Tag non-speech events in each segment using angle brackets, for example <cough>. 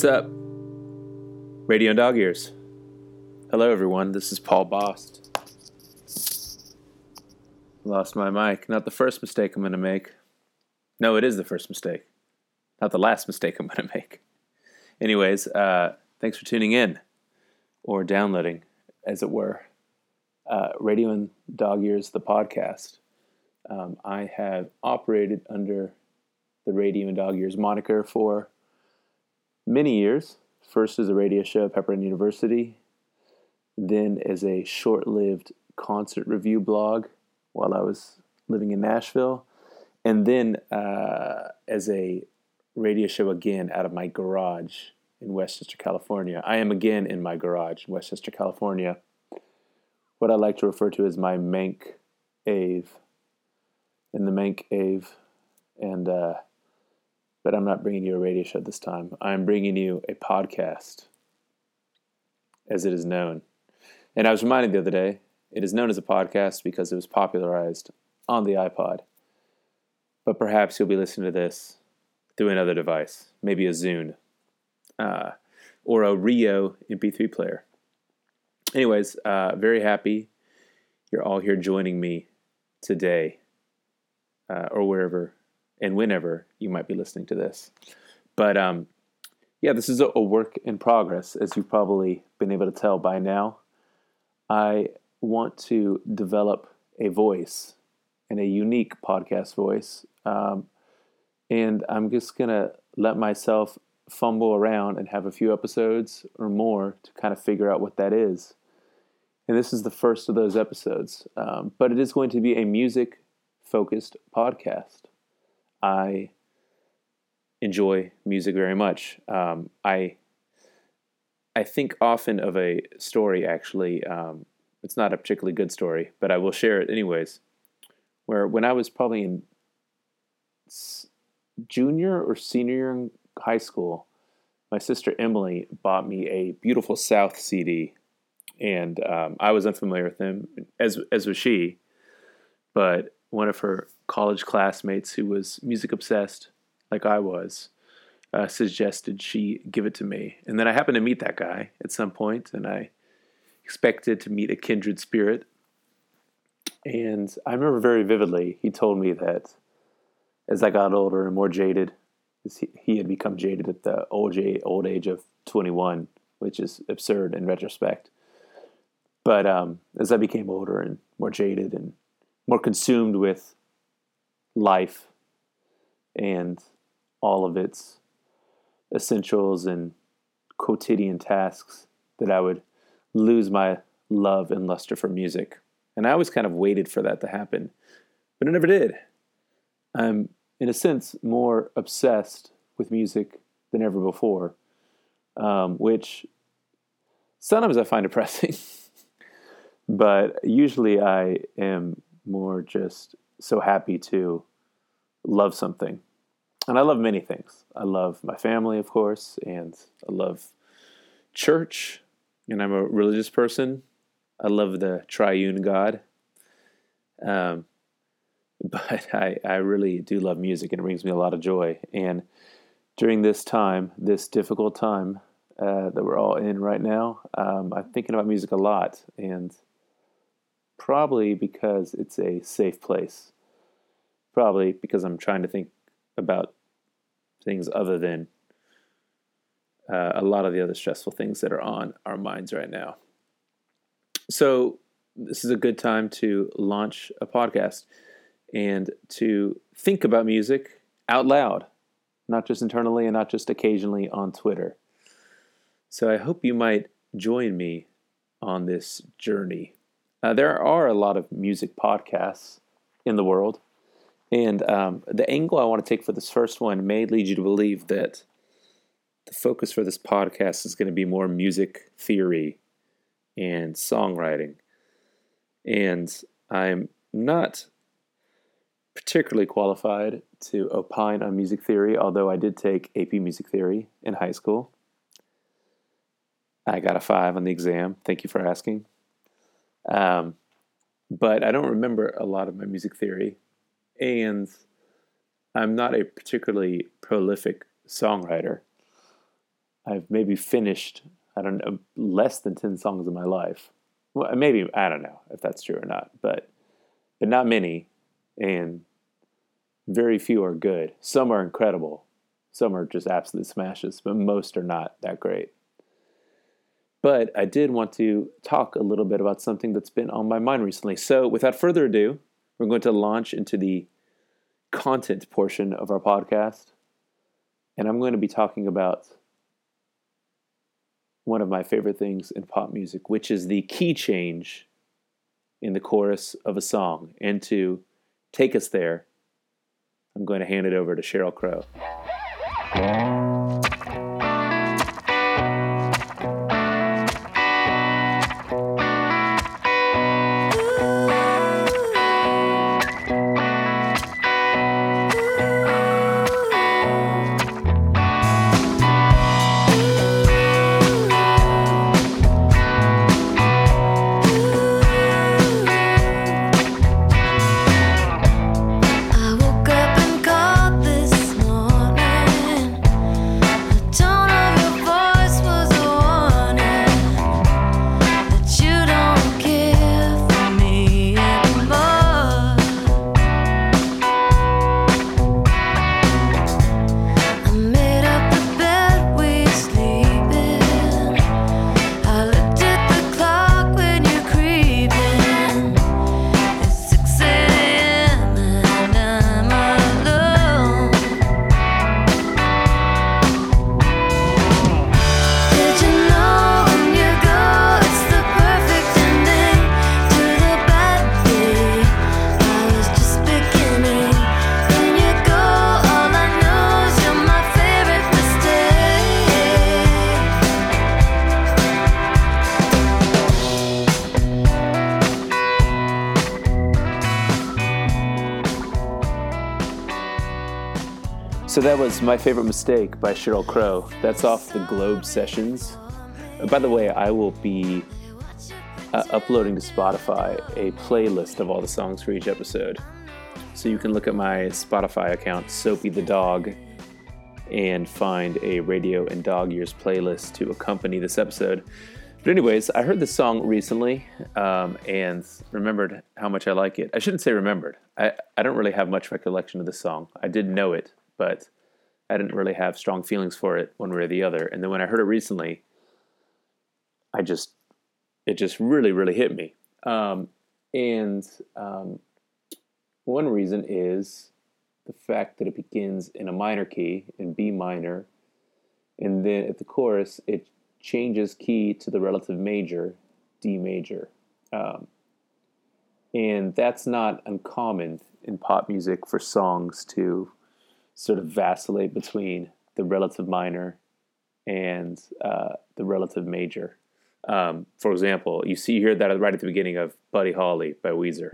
What's up? Radio and Dog Ears. Hello, everyone. This is Paul Bost. Lost my mic. Not the first mistake I'm going to make. No, it is the first mistake. Not the last mistake I'm going to make. Anyways, uh, thanks for tuning in or downloading, as it were. Uh, Radio and Dog Ears, the podcast. Um, I have operated under the Radio and Dog Ears moniker for many years. First as a radio show at Pepperdine University, then as a short lived concert review blog while I was living in Nashville, and then uh, as a radio show again out of my garage in Westchester, California. I am again in my garage in Westchester, California. What I like to refer to as my Mank Ave. In the Mank Ave. And, uh, but I'm not bringing you a radio show this time. I'm bringing you a podcast, as it is known. And I was reminded the other day, it is known as a podcast because it was popularized on the iPod. But perhaps you'll be listening to this through another device, maybe a Zune uh, or a Rio MP3 player. Anyways, uh, very happy you're all here joining me today uh, or wherever and whenever you might be listening to this. But um, yeah, this is a, a work in progress, as you've probably been able to tell by now. I want to develop a voice and a unique podcast voice. Um, and I'm just going to let myself fumble around and have a few episodes or more to kind of figure out what that is. And this is the first of those episodes. Um, but it is going to be a music focused podcast. I enjoy music very much. Um, I I think often of a story. Actually, um, it's not a particularly good story, but I will share it anyways. Where when I was probably in junior or senior in high school, my sister Emily bought me a beautiful South CD, and um, I was unfamiliar with them, as as was she. But one of her college classmates, who was music obsessed like I was, uh, suggested she give it to me, and then I happened to meet that guy at some point, and I expected to meet a kindred spirit. And I remember very vividly, he told me that as I got older and more jaded, he had become jaded at the old, old age of 21, which is absurd in retrospect. But um, as I became older and more jaded and more consumed with life and all of its essentials and quotidian tasks, that I would lose my love and luster for music. And I always kind of waited for that to happen, but it never did. I'm in a sense, more obsessed with music than ever before, um, which sometimes I find depressing. <laughs> but usually I am more just so happy to love something. And I love many things. I love my family, of course, and I love church, and I'm a religious person. I love the triune God. Um, <laughs> but I, I really do love music and it brings me a lot of joy. And during this time, this difficult time uh, that we're all in right now, um, I'm thinking about music a lot, and probably because it's a safe place. Probably because I'm trying to think about things other than uh, a lot of the other stressful things that are on our minds right now. So, this is a good time to launch a podcast and to think about music out loud, not just internally and not just occasionally on Twitter. So I hope you might join me on this journey. Uh, there are a lot of music podcasts in the world, and um, the angle I want to take for this first one may lead you to believe that the focus for this podcast is going to be more music theory and songwriting. And I'm not particularly qualified to opine on music theory, although I did take AP Music Theory in high school. I got a five on the exam. Thank you for asking. Um, but I don't remember a lot of my music theory, and I'm not a particularly prolific songwriter. I've maybe finished, I don't know, less than 10 songs in my life. Well, maybe, I don't know if that's true or not, but, but not many. And very few are good. Some are incredible. Some are just absolute smashes, but most are not that great. But I did want to talk a little bit about something that's been on my mind recently. So, without further ado, we're going to launch into the content portion of our podcast. And I'm going to be talking about one of my favorite things in pop music, which is the key change in the chorus of a song. And to take us there, I'm going to hand it over to Sheryl Crow. <laughs> So that was My Favorite Mistake by Sheryl Crow. That's off the Globe Sessions. Uh, by the way, I will be uh, uploading to Spotify a playlist of all the songs for each episode. So you can look at my Spotify account, Soapy the Dog, and find a Radio and Dog Years playlist to accompany this episode. But, anyways, I heard this song recently um, and remembered how much I like it. I shouldn't say remembered. I, I don't really have much recollection of this song. I did know it, but I didn't really have strong feelings for it one way or the other. And then when I heard it recently, I just it just really really hit me. Um, and um, one reason is the fact that it begins in a minor key in B minor, and then at the chorus it changes key to the relative major, D major. Um, and that's not uncommon in pop music for songs to sort of vacillate between the relative minor and uh, the relative major. Um, for example, you see here that right at the beginning of Buddy Holly by Weezer.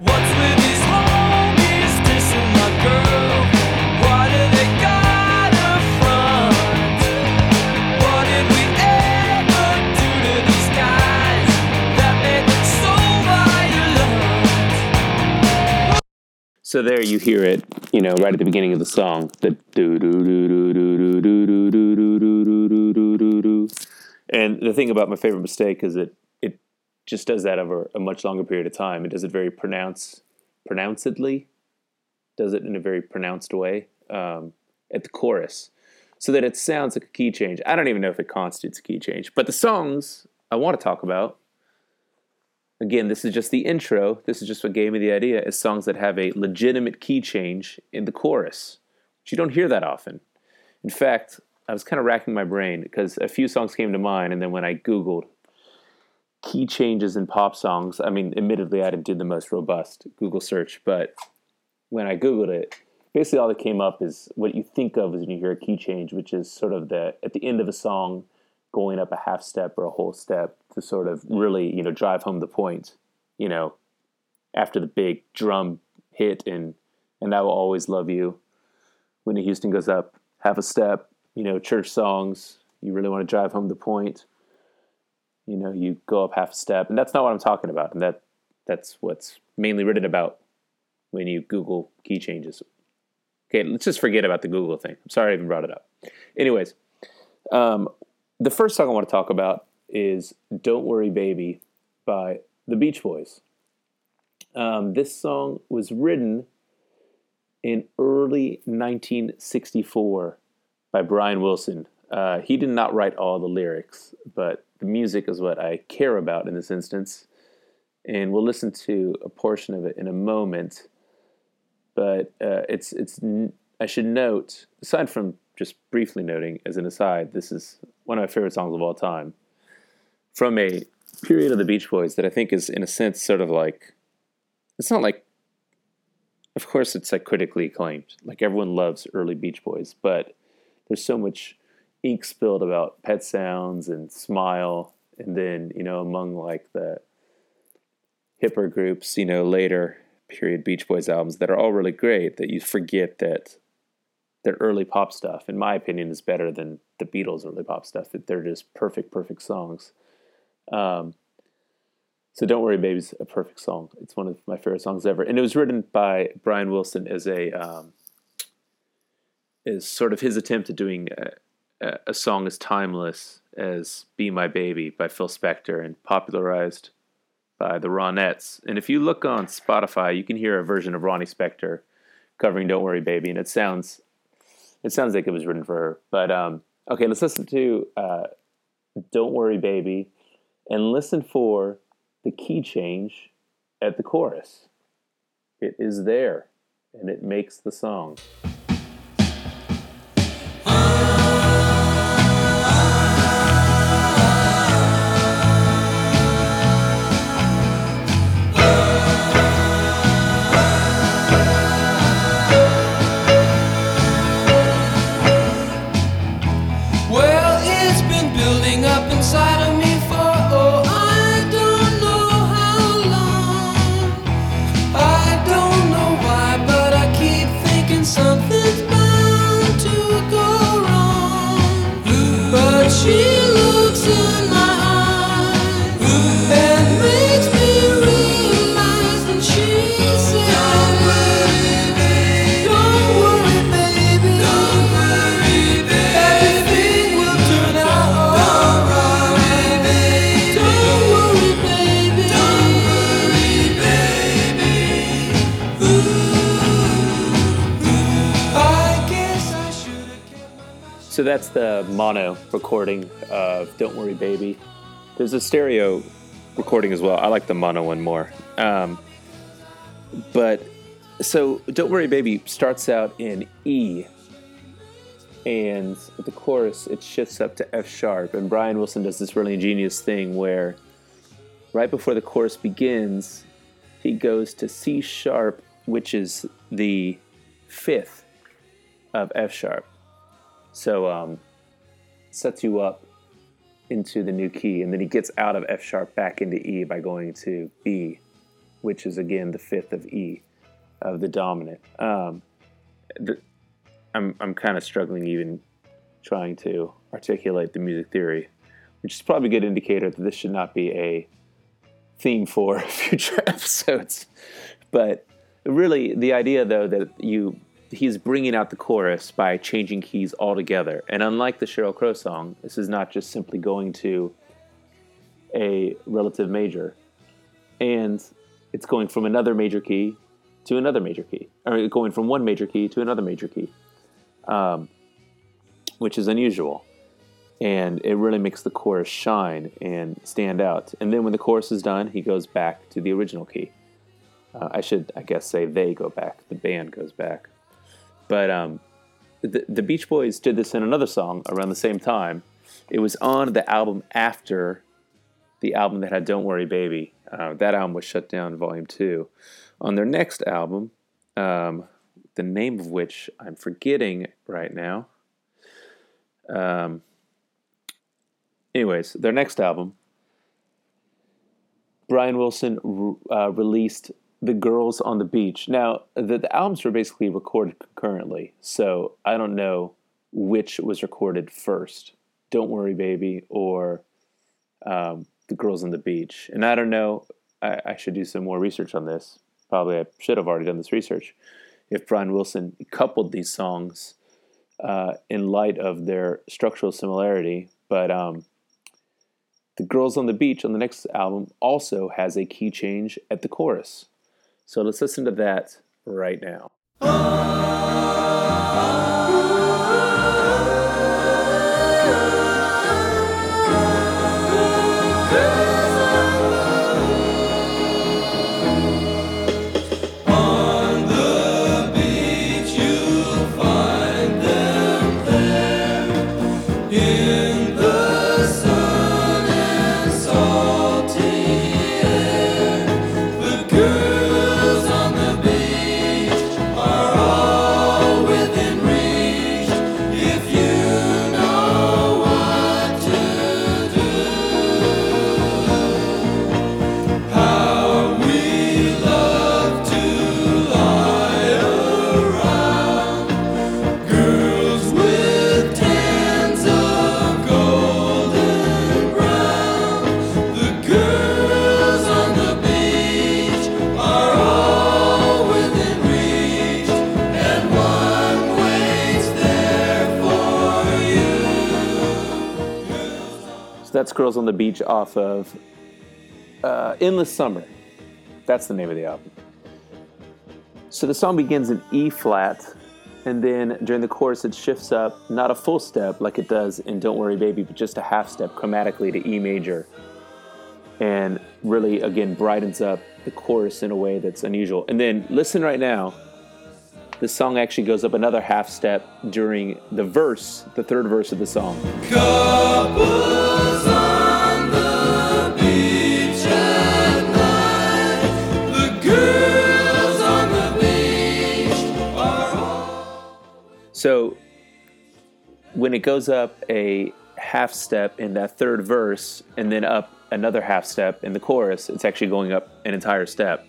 So there you hear it, you know, right at the beginning of the song, the do do do do do do do do do do do do do do do. And the thing about my favorite mistake is that it just does that over a much longer period of time. It does it very pronounce pronouncedly, does it in a very pronounced way um, at the chorus, so that it sounds like a key change. I don't even know if it constitutes a key change, but the songs I want to talk about Again, this is just the intro. This is just what gave me the idea is songs that have a legitimate key change in the chorus, which you don't hear that often. In fact, I was kind of racking my brain because a few songs came to mind, and then when I Googled key changes in pop songs, I mean, admittedly, I didn't do the most robust Google search, but when I Googled it, basically all that came up is what you think of when you hear a key change, which is sort of the at the end of a song going up a half step or a whole step to sort of really, you know, drive home the point, you know, after the big drum hit and and I will always love you. Whitney Houston goes up half a step, you know, church songs, you really want to drive home the point. You know, you go up half a step, and that's not what I'm talking about. And that that's what's mainly written about when you Google key changes. Okay, let's just forget about the Google thing. I'm sorry I even brought it up. Anyways, um, the first song I want to talk about is Don't Worry Baby by the Beach Boys. Um, this song was written in early 1964 by Brian Wilson. Uh, he did not write all the lyrics, but the music is what I care about in this instance. And we'll listen to a portion of it in a moment. But uh, it's it's I should note, aside from just briefly noting as an aside, this is one of my favorite songs of all time. From a period of the Beach Boys that I think is, in a sense, sort of like it's not like, of course, it's like critically acclaimed. Like everyone loves early Beach Boys, but there's so much ink spilled about Pet Sounds and Smile, and then you know among like the hipper groups, you know, later period Beach Boys albums that are all really great that you forget that their early pop stuff, in my opinion, is better than the Beatles' early pop stuff. That they're just perfect, perfect songs. Um, so "Don't Worry, Baby's a perfect song. It's one of my favorite songs ever, and it was written by Brian Wilson as a um, is sort of his attempt at doing a, a song as timeless as "Be My Baby" by Phil Spector and popularized by the Ronettes. And if you look on Spotify, you can hear a version of Ronnie Spector covering "Don't Worry, Baby," and it sounds it sounds like it was written for her. But um, okay, let's listen to uh, "Don't Worry, Baby," and listen for the key change at the chorus. It is there, and it makes the song. That's the mono recording of Don't Worry Baby. There's a stereo recording as well. I like the mono one more. Um, but so Don't Worry Baby starts out in E, and the chorus it shifts up to F sharp. And Brian Wilson does this really ingenious thing where right before the chorus begins, he goes to C sharp, which is the fifth of F sharp. So um, sets you up into the new key, and then he gets out of F sharp back into E by going to B, which is again the fifth of E of the dominant. Um, the, I'm I'm kind of struggling even trying to articulate the music theory, which is probably a good indicator that this should not be a theme for <laughs> future episodes. But really, the idea though that you he's bringing out the chorus by changing keys altogether. And unlike the Sheryl Crow song, this is not just simply going to a relative major, and it's going from another major key to another major key, or going from one major key to another major key, um, which is unusual. And it really makes the chorus shine and stand out. And then when the chorus is done, he goes back to the original key. Uh, I should, I guess, say they go back. The band goes back. But um, the, the Beach Boys did this in another song around the same time. It was on the album after the album that had Don't Worry Baby. Uh, that album was shut down, Volume 2. On their next album, um, the name of which I'm forgetting right now. Um, anyways, their next album, Brian Wilson uh, released the girls on the beach. Now, the, the albums were basically recorded concurrently, so I don't know which was recorded first. Don't worry, baby, or um, the girls on the beach. And I don't know. I, I should do some more research on this. Probably I should have already done this research. If Brian Wilson coupled these songs uh, in light of their structural similarity, But um, the Girls on the Beach on the next album also has a key change at the chorus. So let's listen to that right now. Girls on the Beach off of uh, Endless Summer. That's the name of the album. So the song begins in E flat, and then during the chorus it shifts up, not a full step like it does in Don't Worry Baby, but just a half step chromatically to E major. And really, again, brightens up the chorus in a way that's unusual. And then listen right now. The song actually goes up another half step during the verse, the third verse of the song. So when it goes up a half step in that third verse and then up another half step in the chorus, it's actually going up an entire step.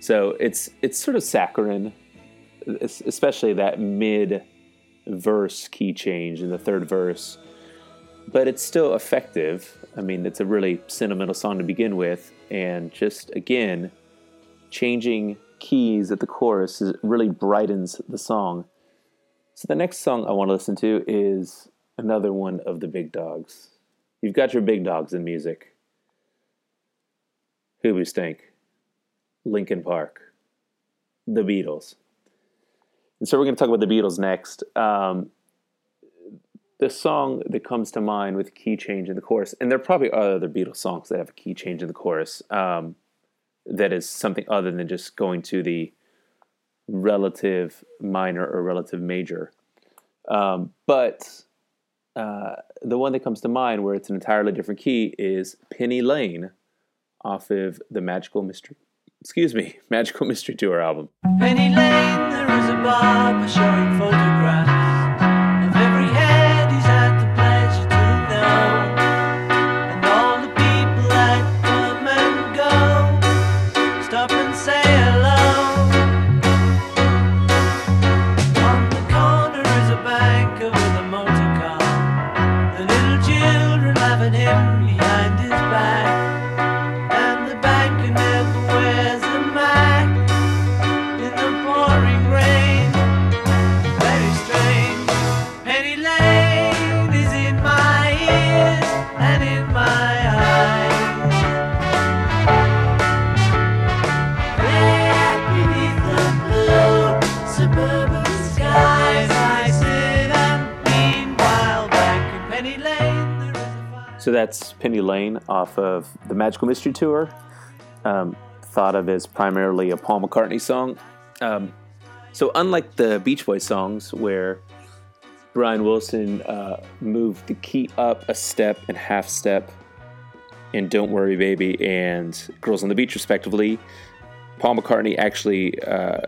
So it's it's sort of saccharine, especially that mid verse key change in the third verse. But it's still effective. I mean, it's a really sentimental song to begin with, and just again, changing keys at the chorus really brightens the song. So the next song I want to listen to is another one of the big dogs. You've got your big dogs in music. Hoobastank, Linkin Park, the Beatles. And so we're going to talk about the Beatles next. Um, the song that comes to mind with key change in the chorus, and there probably are other Beatles songs that have a key change in the chorus um, that is something other than just going to the relative minor or relative major. Um, but uh, the one that comes to mind where it's an entirely different key is Penny Lane off of the Magical Mystery, excuse me, <laughs> Magical Mystery Tour album. Penny Lane, So that's Penny Lane off of the Magical Mystery Tour, um, thought of as primarily a Paul McCartney song. Um, so, unlike the Beach Boys songs, where Brian Wilson uh, moved the key up a step and half step in Don't Worry Baby and Girls on the Beach, respectively, Paul McCartney actually uh,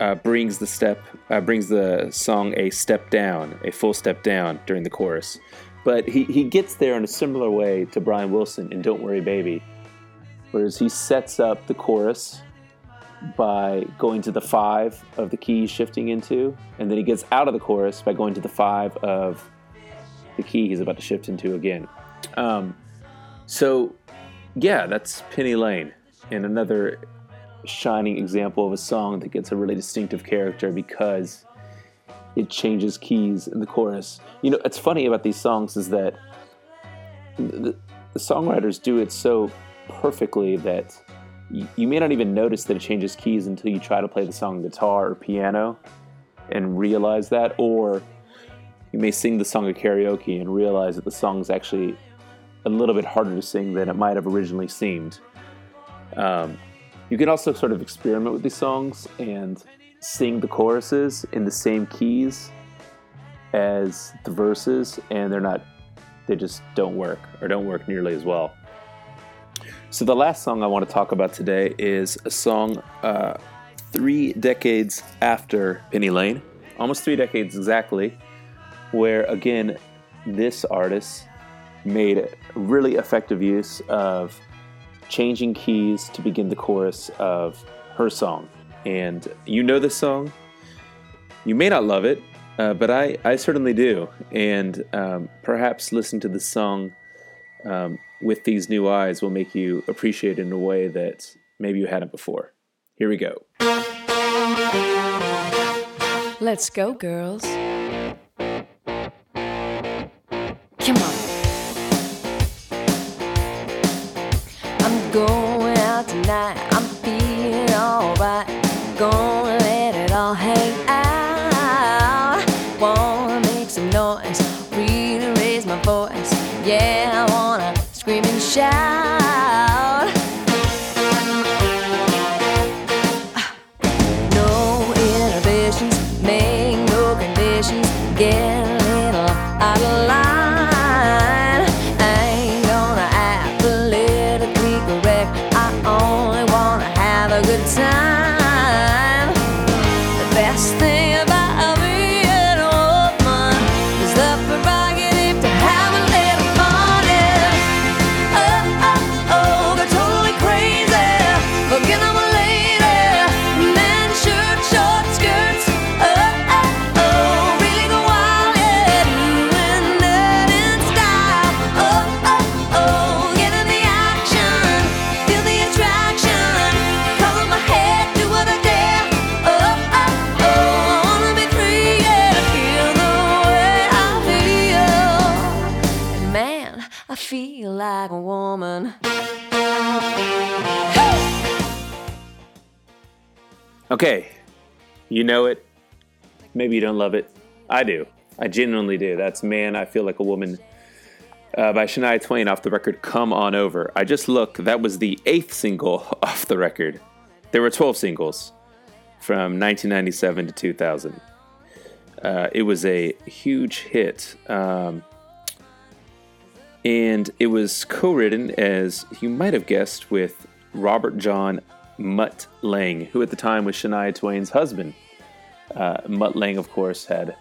uh, brings the step, uh, brings the song a step down, a full step down during the chorus. But he, he gets there in a similar way to Brian Wilson in Don't Worry Baby, whereas he sets up the chorus by going to the five of the key he's shifting into, and then he gets out of the chorus by going to the five of the key he's about to shift into again. Um, so, yeah, that's Penny Lane, and another shining example of a song that gets a really distinctive character because it changes keys in the chorus. You know, it's funny about these songs is that the, the songwriters do it so perfectly that you, may not even notice that it changes keys until you try to play the song guitar or piano and realize that, or you may sing the song at karaoke and realize that the song is actually a little bit harder to sing than it might have originally seemed. Um, you can also sort of experiment with these songs and sing the choruses in the same keys as the verses, and they're not, they just don't work or don't work nearly as well. So, the last song I want to talk about today is a song uh, three decades after Penny Lane, almost three decades exactly, where again, this artist made really effective use of changing keys to begin the chorus of her song. And you know this song. You may not love it, uh, but I, I certainly do. And um, perhaps listen to the song um, with these new eyes will make you appreciate it in a way that maybe you hadn't before. Here we go. Let's go, girls. Feel like a woman. Okay, you know it. Maybe you don't love it. I do. I genuinely do. That's Man, I Feel Like a Woman uh, by Shania Twain off the record Come On Over. I just looked, that was the eighth single <laughs> off the record. There were 12 singles from 1997 to 2000. Uh, it was a huge hit. Um, and it was co written, as you might have guessed, with Robert John Mutt Lange, who at the time was Shania Twain's husband. Uh, Mutt Lange, of course, had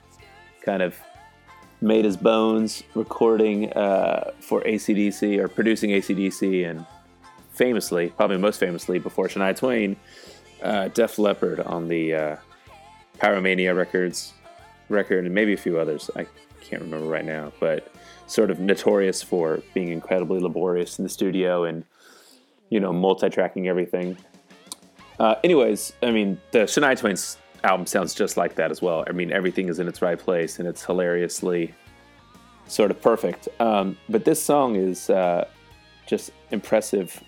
kind of made his bones recording uh, for ACDC or producing ACDC, and famously, probably most famously before Shania Twain, uh, Def Leppard on the uh, Pyromania Records record, and maybe a few others. I can't remember right now, but sort of notorious for being incredibly laborious in the studio and you know multi-tracking everything. Uh, anyways, I mean the Shania Twain's album sounds just like that as well. I mean everything is in its right place and it's hilariously sort of perfect. Um, but this song is uh, just impressive,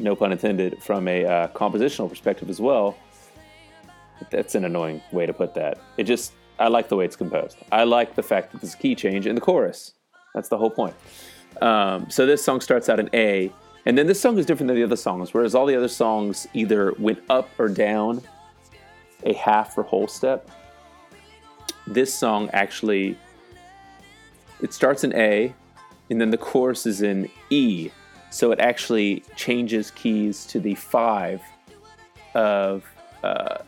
no pun intended, from a uh, compositional perspective as well. That's an annoying way to put that. It just I like the way it's composed. I like the fact that there's a key change in the chorus. That's the whole point. Um, so this song starts out in A, and then this song is different than the other songs, whereas all the other songs either went up or down a half or whole step. This song actually it starts in A, and then the chorus is in E. So it actually changes keys to the five of uh,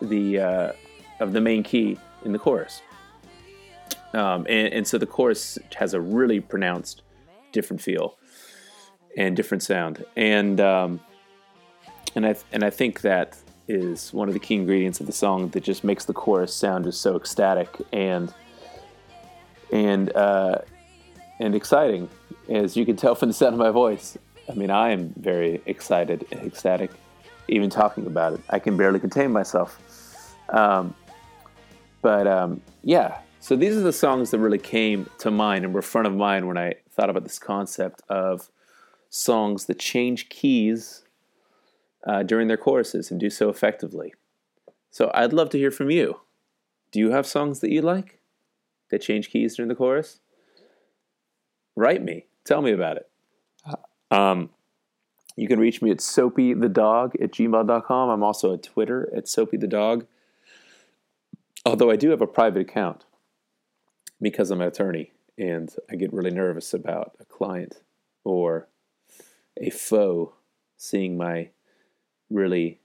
the uh, of the main key in the chorus. Um, and, and so the chorus has a really pronounced different feel and different sound. And um, and I and I think that is one of the key ingredients of the song that just makes the chorus sound just so ecstatic and and uh, and exciting, as you can tell from the sound of my voice. I mean, I am very excited and ecstatic, even talking about it. I can barely contain myself. Um, but um, yeah, so these are the songs that really came to mind and were front of mind when I thought about this concept of songs that change keys uh, during their choruses and do so effectively. So I'd love to hear from you. Do you have songs that you like that change keys during the chorus? Write me. Tell me about it. Um, you can reach me at soapythedog at gmail.com. I'm also at Twitter at soapythedog. Although I do have a private account because I'm an attorney and I get really nervous about a client or a foe seeing my really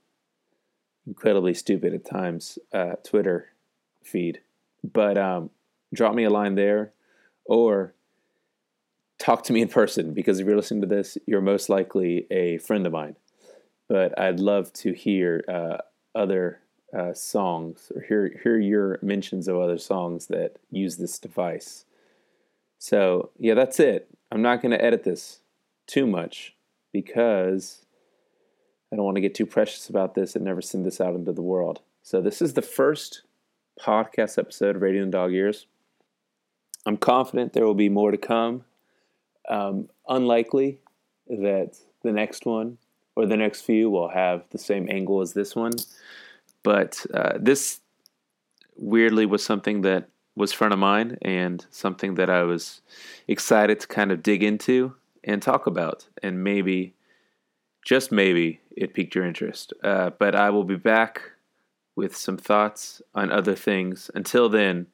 incredibly stupid at times uh, Twitter feed. But um, drop me a line there or talk to me in person because if you're listening to this, you're most likely a friend of mine. But I'd love to hear uh, other uh, songs or hear hear your mentions of other songs that use this device. So yeah, that's it. I'm not going to edit this too much because I don't want to get too precious about this and never send this out into the world. So this is the first podcast episode of Radio and Dog Ears. I'm confident there will be more to come. Um, unlikely that the next one or the next few will have the same angle as this one. But uh, this weirdly was something that was front of mind and something that I was excited to kind of dig into and talk about. And maybe, just maybe, it piqued your interest. Uh, but I will be back with some thoughts on other things. Until then,